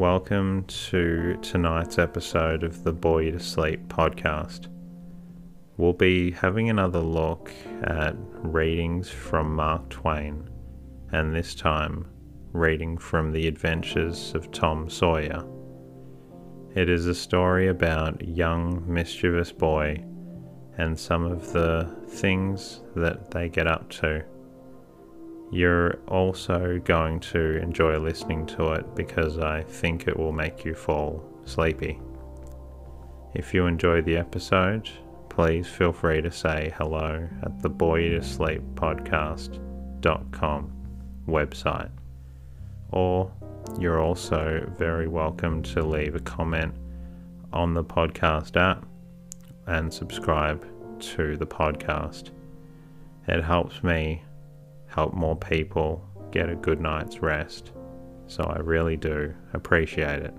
Welcome to tonight's episode of the Bore You to Sleep podcast. We'll be having another look at readings from Mark Twain, and this time, reading from The Adventures of Tom Sawyer. It is a story about young, mischievous boy and some of the things that they get up to you're also going to enjoy listening to it because I think it will make you fall sleepy. If you enjoy the episode, please feel free to say hello at the Bore You to Sleep podcast.com website. Or you're also very welcome to leave a comment on the podcast app and subscribe to the podcast. It helps me help more people get a good night's rest. So I really do appreciate it.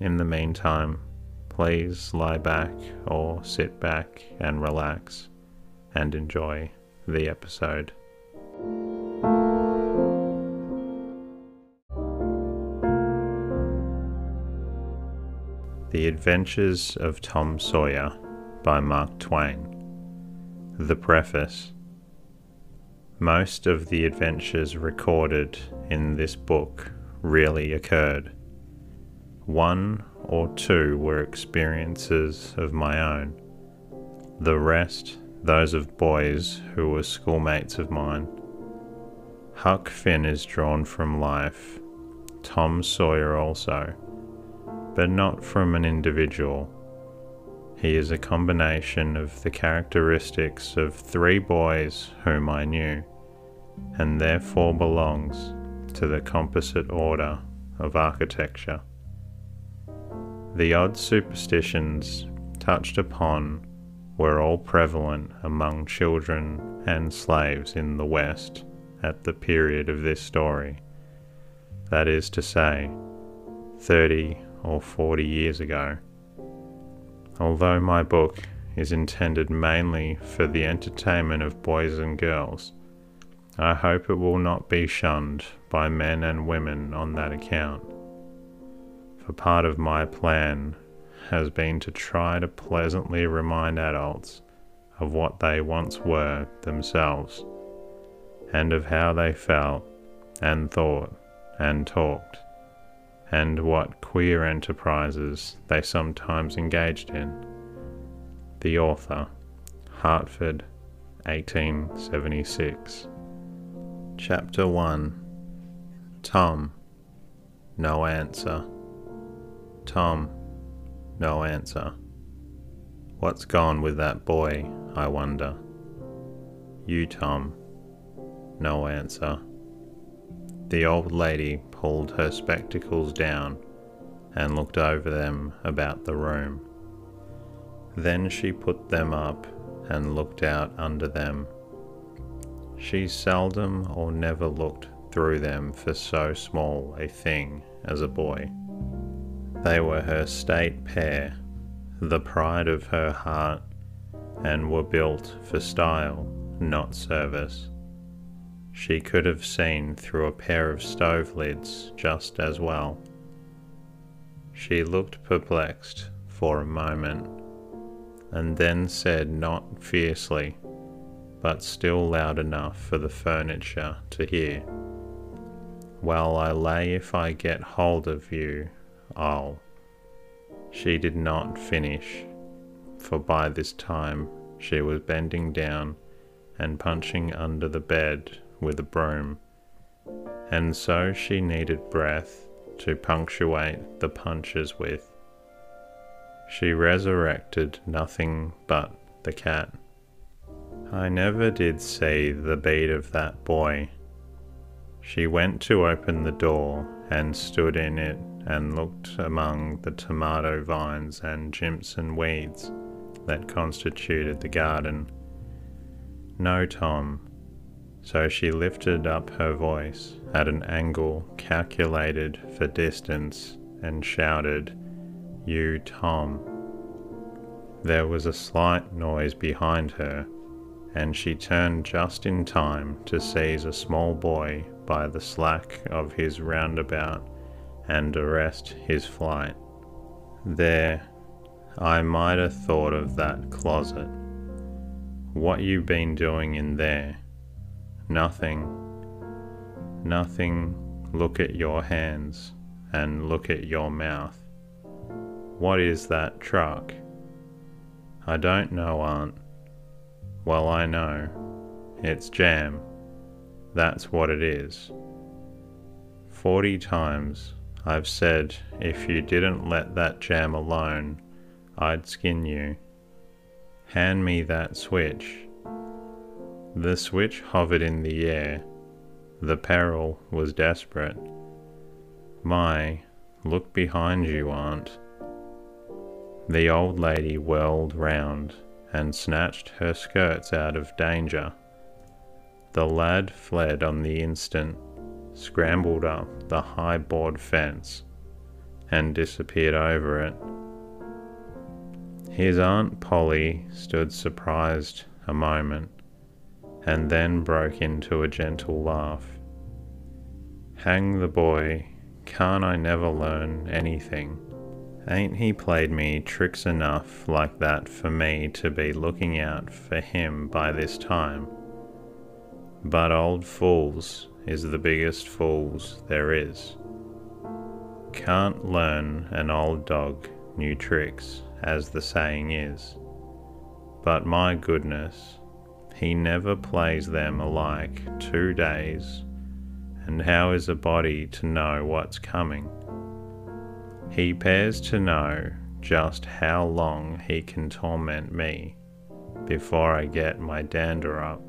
In the meantime, please lie back or sit back and relax and enjoy the episode. The Adventures of Tom Sawyer by Mark Twain. The Preface most of the adventures recorded in this book really occurred. One or two were experiences of my own. The rest, those of boys who were schoolmates of mine. Huck Finn is drawn from life, Tom Sawyer also, but not from an individual. He is a combination of the characteristics of three boys whom I knew, and therefore belongs to the composite order of architecture. The odd superstitions touched upon were all prevalent among children and slaves in the West at the period of this story, that is to say, 30 or 40 years ago. Although my book is intended mainly for the entertainment of boys and girls, I hope it will not be shunned by men and women on that account. For part of my plan has been to try to pleasantly remind adults of what they once were themselves, and of how they felt and thought and talked and what queer enterprises they sometimes engaged in. The author, Hartford, 1876. Chapter 1 Tom, no answer. Tom, no answer. What's gone with that boy, I wonder? You, Tom, no answer. The old lady pulled her spectacles down and looked over them about the room. Then she put them up and looked out under them. She seldom or never looked through them for so small a thing as a boy. They were her state pair, the pride of her heart, and were built for style, not service. She could have seen through a pair of stove lids just as well. She looked perplexed for a moment, and then said not fiercely, but still loud enough for the furniture to hear. Well, I lay if I get hold of you, I'll. She did not finish, for by this time she was bending down and punching under the bed with a broom, and so she needed breath to punctuate the punches with. She resurrected nothing but the cat. I never did see the beat of that boy. She went to open the door and stood in it and looked among the tomato vines and Jimson weeds that constituted the garden. No, Tom. So she lifted up her voice at an angle calculated for distance and shouted, You, Tom. There was a slight noise behind her, and she turned just in time to seize a small boy by the slack of his roundabout and arrest his flight. There, I might have thought of that closet. What you been doing in there? Nothing. Nothing. Look at your hands and look at your mouth. What is that truck? I don't know, Aunt. Well, I know. It's jam. That's what it is. Forty times I've said if you didn't let that jam alone, I'd skin you. Hand me that switch. The switch hovered in the air. The peril was desperate. My, look behind you, Aunt. The old lady whirled round and snatched her skirts out of danger. The lad fled on the instant, scrambled up the high board fence, and disappeared over it. His Aunt Polly stood surprised a moment, and then broke into a gentle laugh. Hang the boy, can't I never learn anything? Ain't he played me tricks enough like that for me to be looking out for him by this time? But old fools is the biggest fools there is. Can't learn an old dog new tricks, as the saying is. But my goodness, he never plays them alike two days, and how is a body to know what's coming? He pairs to know just how long he can torment me before I get my dander up,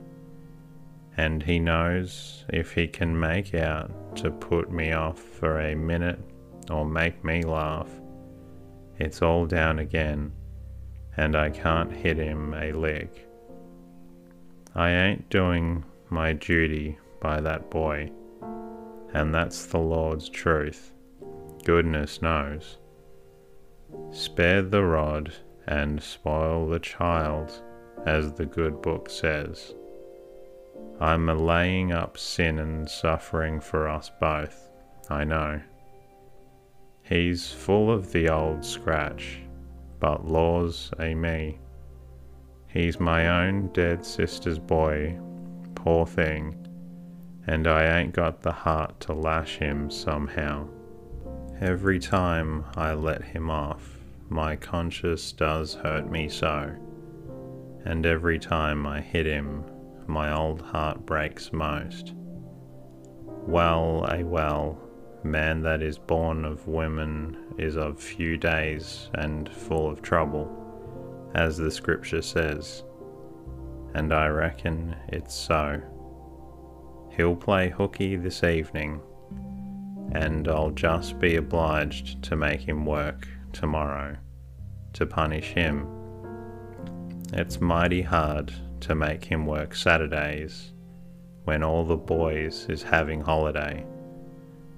and he knows if he can make out to put me off for a minute or make me laugh, it's all down again, and I can't hit him a lick. I ain't doing my duty by that boy, and that's the Lord's truth goodness knows. Spare the rod and spoil the child, as the good book says. I'm laying up sin and suffering for us both, I know. He's full of the old scratch, but laws a me. He's my own dead sister's boy, poor thing, and I ain't got the heart to lash him somehow. Every time I let him off, my conscience does hurt me so, and every time I hit him, my old heart breaks most. Well, a well, man that is born of women is of few days and full of trouble, as the scripture says, and I reckon it's so. He'll play hooky this evening and I'll just be obliged to make him work tomorrow to punish him. It's mighty hard to make him work Saturdays when all the boys is having holiday,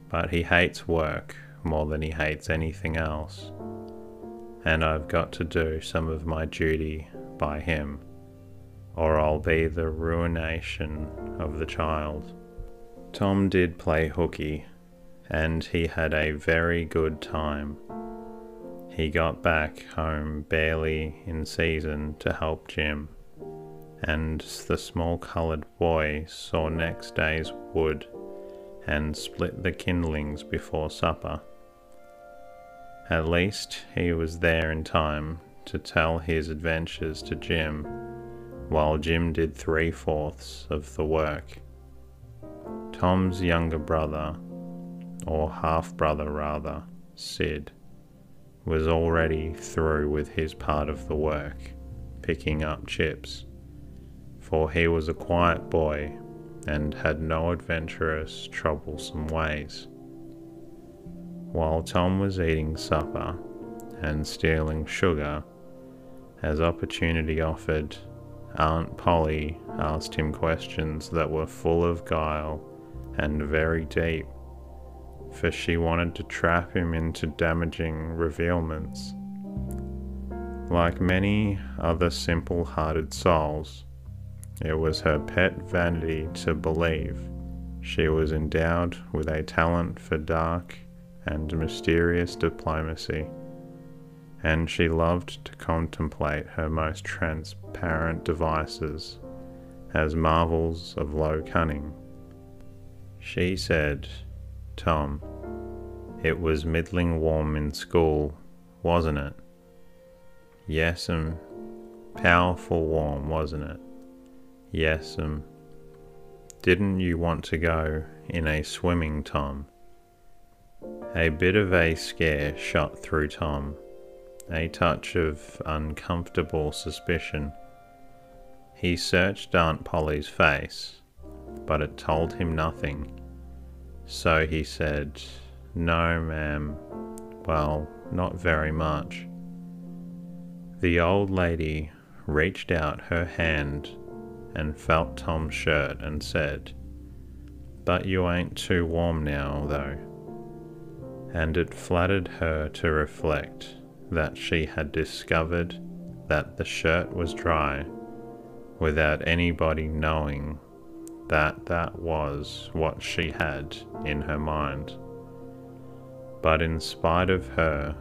but he hates work more than he hates anything else, and I've got to do some of my duty by him, or I'll be the ruination of the child. Tom did play hooky and he had a very good time. He got back home barely in season to help Jim, and the small coloured boy saw next day's wood and split the kindlings before supper. At least he was there in time to tell his adventures to Jim, while Jim did three fourths of the work. Tom's younger brother or half brother rather, Sid, was already through with his part of the work, picking up chips, for he was a quiet boy and had no adventurous, troublesome ways. While Tom was eating supper and stealing sugar, as opportunity offered, Aunt Polly asked him questions that were full of guile and very deep, for she wanted to trap him into damaging revealments. Like many other simple hearted souls, it was her pet vanity to believe she was endowed with a talent for dark and mysterious diplomacy, and she loved to contemplate her most transparent devices as marvels of low cunning. She said, Tom, it was middling warm in school, wasn't it? Yes'm, powerful warm, wasn't it? Yes'm. Didn't you want to go in a swimming, Tom? A bit of a scare shot through Tom, a touch of uncomfortable suspicion. He searched Aunt Polly's face, but it told him nothing. So he said, No, ma'am. Well, not very much. The old lady reached out her hand and felt Tom's shirt and said, But you ain't too warm now, though. And it flattered her to reflect that she had discovered that the shirt was dry without anybody knowing that that was what she had in her mind. But in spite of her,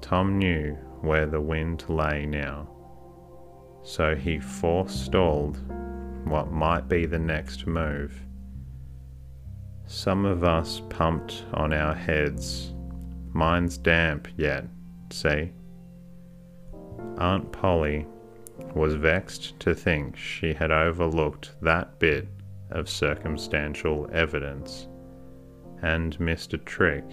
Tom knew where the wind lay now, so he forestalled what might be the next move. Some of us pumped on our heads. Mine's damp yet, see? Aunt Polly was vexed to think she had overlooked that bit of circumstantial evidence and missed a trick.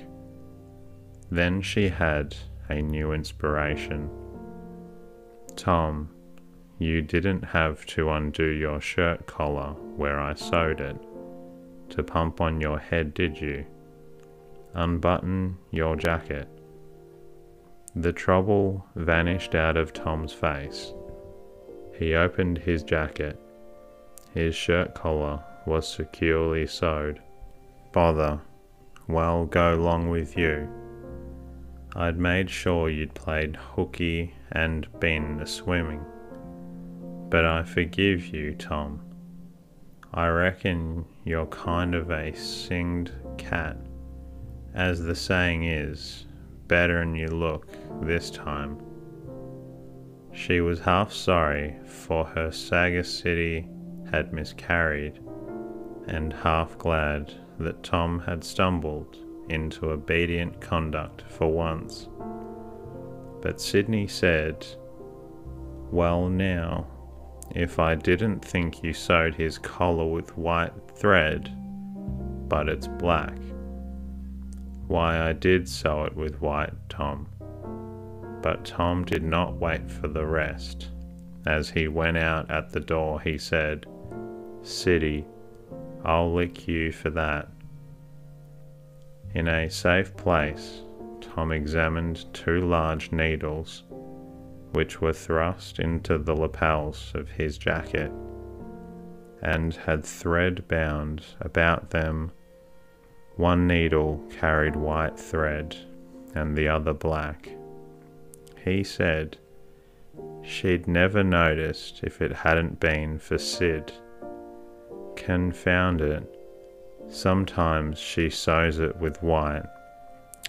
Then she had a new inspiration. Tom, you didn't have to undo your shirt collar where I sewed it to pump on your head, did you? Unbutton your jacket. The trouble vanished out of Tom's face. He opened his jacket. His shirt collar was securely sewed. Bother. Well, go long with you. I'd made sure you'd played hooky and been swimming. But I forgive you, Tom. I reckon you're kind of a singed cat. As the saying is, better'n you look this time. She was half sorry for her sagacity had miscarried, and half glad that Tom had stumbled into obedient conduct for once. But Sidney said, Well, now, if I didn't think you sewed his collar with white thread, but it's black. Why, I did sew it with white, Tom. But Tom did not wait for the rest. As he went out at the door, he said, Siddy, I'll lick you for that. In a safe place, Tom examined two large needles which were thrust into the lapels of his jacket, and had thread bound about them. One needle carried white thread, and the other black. He said she'd never noticed if it hadn't been for Sid. Confound it, sometimes she sews it with white,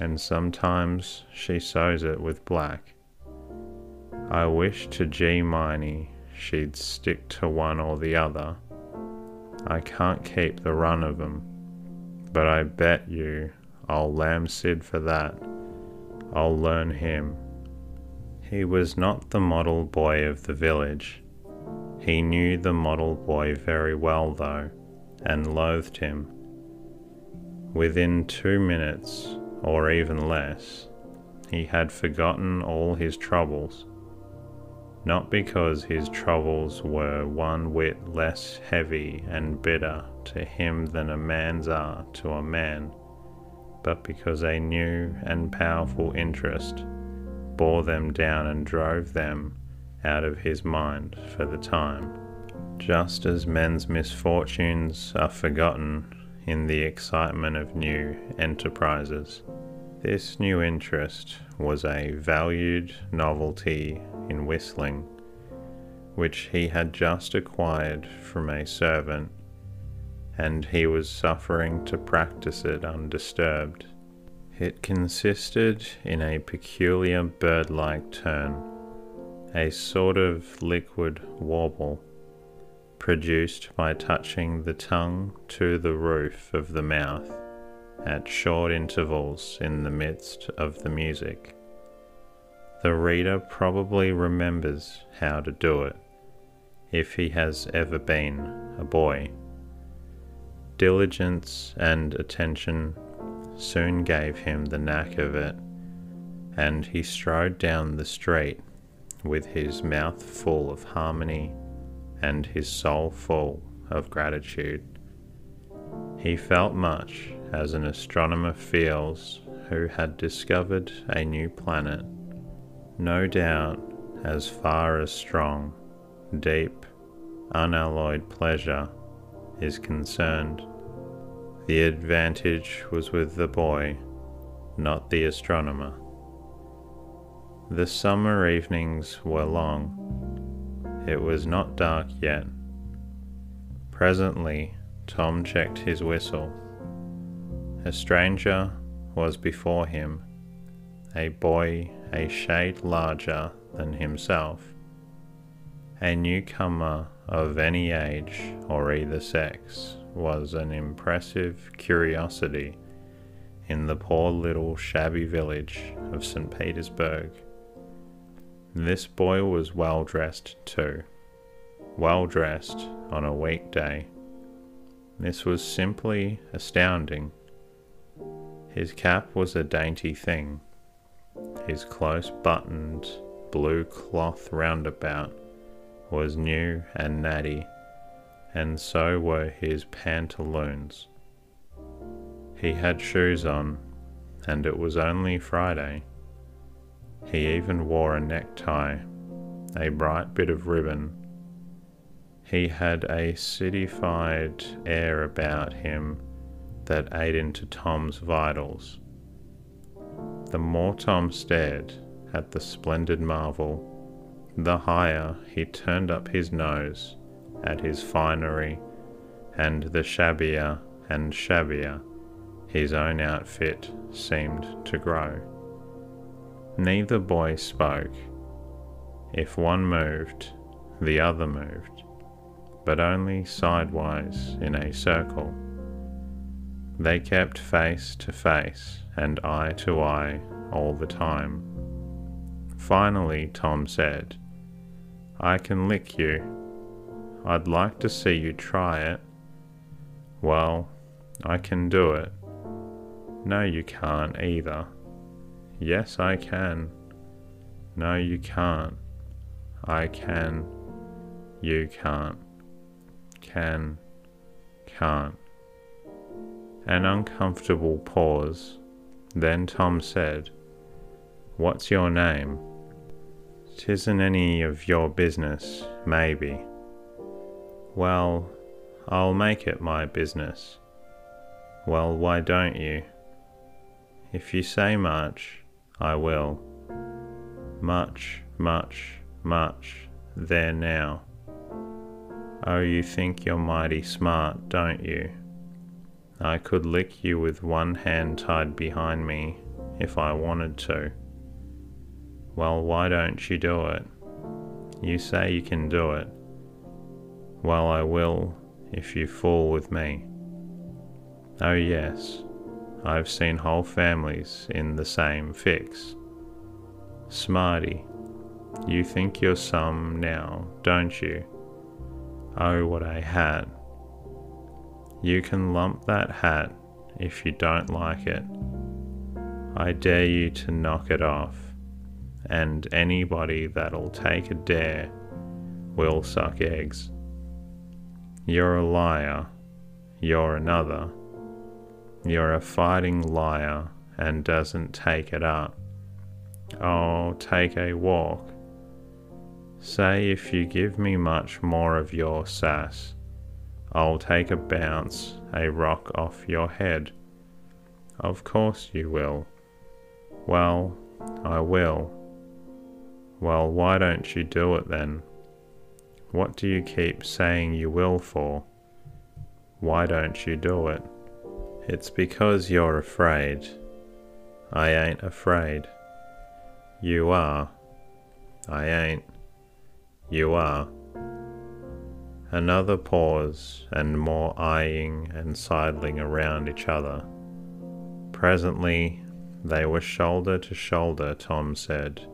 and sometimes she sews it with black. I wish to G Miney she'd stick to one or the other. I can't keep the run of 'em, but I bet you I'll lamb Sid for that. I'll learn him. He was not the model boy of the village. He knew the model boy very well, though, and loathed him. Within two minutes, or even less, he had forgotten all his troubles not because his troubles were one whit less heavy and bitter to him than a man's are to a man, but because a new and powerful interest bore them down and drove them out of his mind for the time. Just as men's misfortunes are forgotten in the excitement of new enterprises. This new interest was a valued novelty in whistling, which he had just acquired from a servant, and he was suffering to practice it undisturbed. It consisted in a peculiar bird like turn, a sort of liquid warble produced by touching the tongue to the roof of the mouth at short intervals in the midst of the music. The reader probably remembers how to do it if he has ever been a boy. Diligence and attention soon gave him the knack of it, and he strode down the street with his mouth full of harmony and his soul full of gratitude. He felt much as an astronomer feels who had discovered a new planet. No doubt, as far as strong, deep, unalloyed pleasure is concerned, the advantage was with the boy, not the astronomer. The summer evenings were long it was not dark yet. Presently, Tom checked his whistle. A stranger was before him, a boy a shade larger than himself, a newcomer of any age or either sex was an impressive curiosity in the poor little shabby village of St. Petersburg. This boy was well dressed too. Well dressed on a weekday. This was simply astounding. His cap was a dainty thing. His close buttoned blue cloth roundabout was new and natty, and so were his pantaloons. He had shoes on, and it was only Friday. He even wore a necktie, a bright bit of ribbon. He had a cityfied air about him that ate into Tom's vitals. The more Tom stared at the splendid marvel, the higher he turned up his nose at his finery, and the shabbier and shabbier his own outfit seemed to grow. Neither boy spoke. If one moved, the other moved, but only sidewise in a circle. They kept face to face and eye to eye all the time. Finally, Tom said, I can lick you. I'd like to see you try it. Well, I can do it. No, you can't either. Yes, I can. No, you can't. I can. You can't. Can. Can't. An uncomfortable pause. Then Tom said, What's your name? Tisn't any of your business, maybe. Well, I'll make it my business. Well, why don't you? If you say much, I will. Much, much, much there now. Oh, you think you're mighty smart, don't you? I could lick you with one hand tied behind me if I wanted to. Well, why don't you do it? You say you can do it. Well, I will if you fall with me. Oh, yes, I've seen whole families in the same fix. Smarty, you think you're some now, don't you? Oh, what a hat. You can lump that hat if you don't like it. I dare you to knock it off, and anybody that'll take a dare will suck eggs. You're a liar. You're another You're a fighting liar and doesn't take it up. Oh, take a walk. Say if you give me much more of your sass, I'll take a bounce, a rock off your head. Of course you will. Well, I will. Well, why don't you do it then? What do you keep saying you will for? Why don't you do it? It's because you're afraid. I ain't afraid. You are. I ain't. You are. Another pause and more eyeing and sidling around each other. Presently they were shoulder to shoulder, Tom said.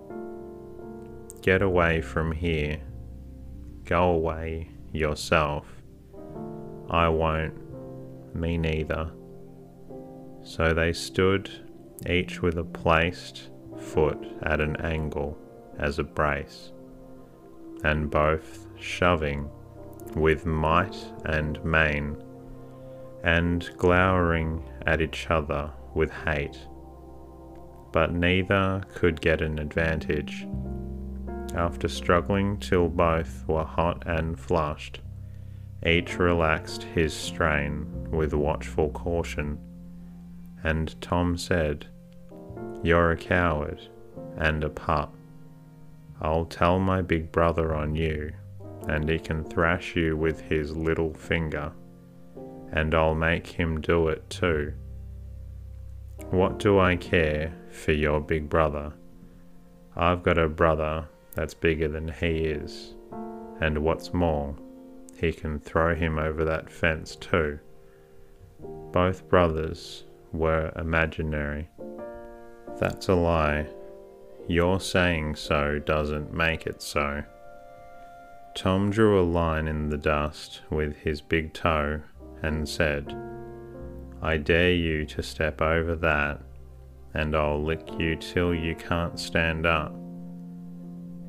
Get away from here. Go away yourself. I won't. Me neither. So they stood, each with a placed foot at an angle as a brace, and both shoving with might and main, and glowering at each other with hate. But neither could get an advantage. After struggling till both were hot and flushed, each relaxed his strain with watchful caution, and Tom said, You're a coward and a pup. I'll tell my big brother on you, and he can thrash you with his little finger, and I'll make him do it too. What do I care for your big brother? I've got a brother that's bigger than he is, and what's more, he can throw him over that fence too. Both brothers were imaginary. That's a lie. Your saying so doesn't make it so. Tom drew a line in the dust with his big toe and said, I dare you to step over that, and I'll lick you till you can't stand up.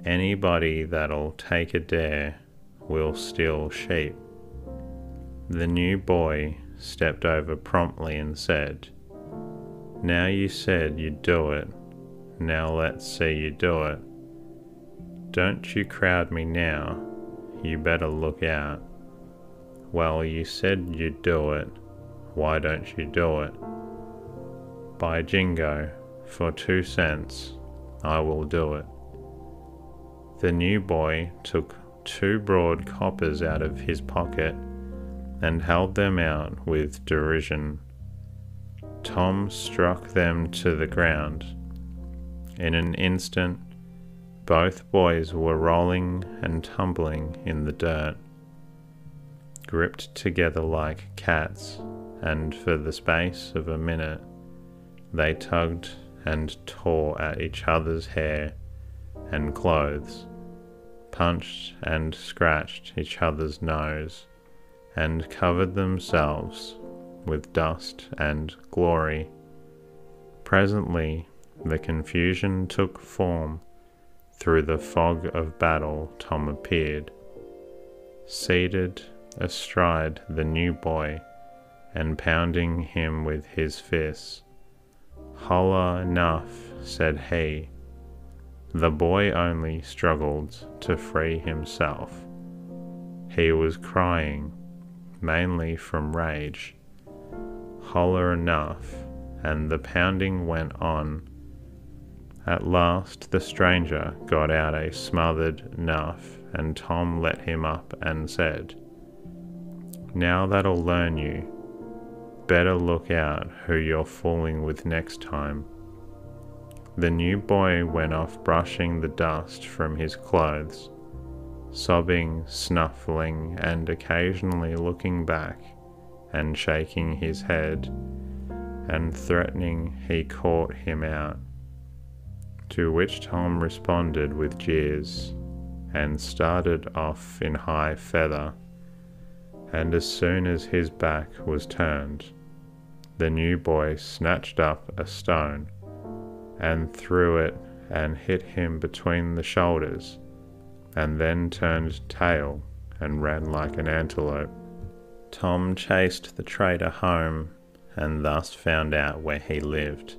Anybody that'll take a dare will steal sheep. The new boy stepped over promptly and said, Now you said you'd do it, now let's see you do it. Don't you crowd me now, you better look out. Well, you said you'd do it, why don't you do it? By jingo, for two cents, I will do it. The new boy took two broad coppers out of his pocket and held them out with derision. Tom struck them to the ground. In an instant, both boys were rolling and tumbling in the dirt, gripped together like cats, and for the space of a minute they tugged and tore at each other's hair and clothes punched and scratched each other's nose, and covered themselves with dust and glory. Presently, the confusion took form. Through the fog of battle, Tom appeared, seated astride the new boy and pounding him with his fists. Holla enough, said he, the boy only struggled to free himself. He was crying, mainly from rage. Holler enough, and the pounding went on. At last the stranger got out a smothered nuff, and Tom let him up and said, Now that'll learn you. Better look out who you're fooling with next time. The new boy went off brushing the dust from his clothes, sobbing, snuffling, and occasionally looking back and shaking his head and threatening he caught him out. To which Tom responded with jeers and started off in high feather. And as soon as his back was turned, the new boy snatched up a stone and threw it and hit him between the shoulders, and then turned tail and ran like an antelope. Tom chased the traitor home and thus found out where he lived.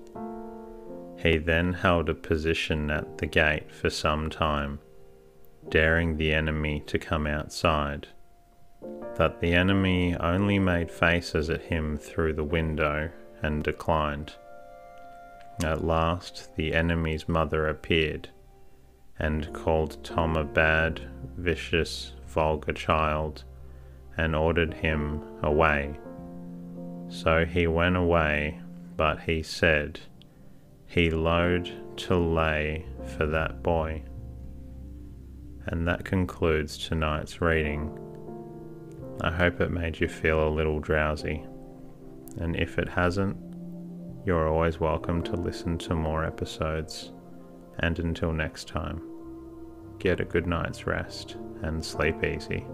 He then held a position at the gate for some time, daring the enemy to come outside. But the enemy only made faces at him through the window and declined. At last, the enemy's mother appeared and called Tom a bad, vicious, vulgar child and ordered him away. So he went away, but he said, He load to lay for that boy. And that concludes tonight's reading. I hope it made you feel a little drowsy. And if it hasn't, you're always welcome to listen to more episodes. And until next time, get a good night's rest and sleep easy.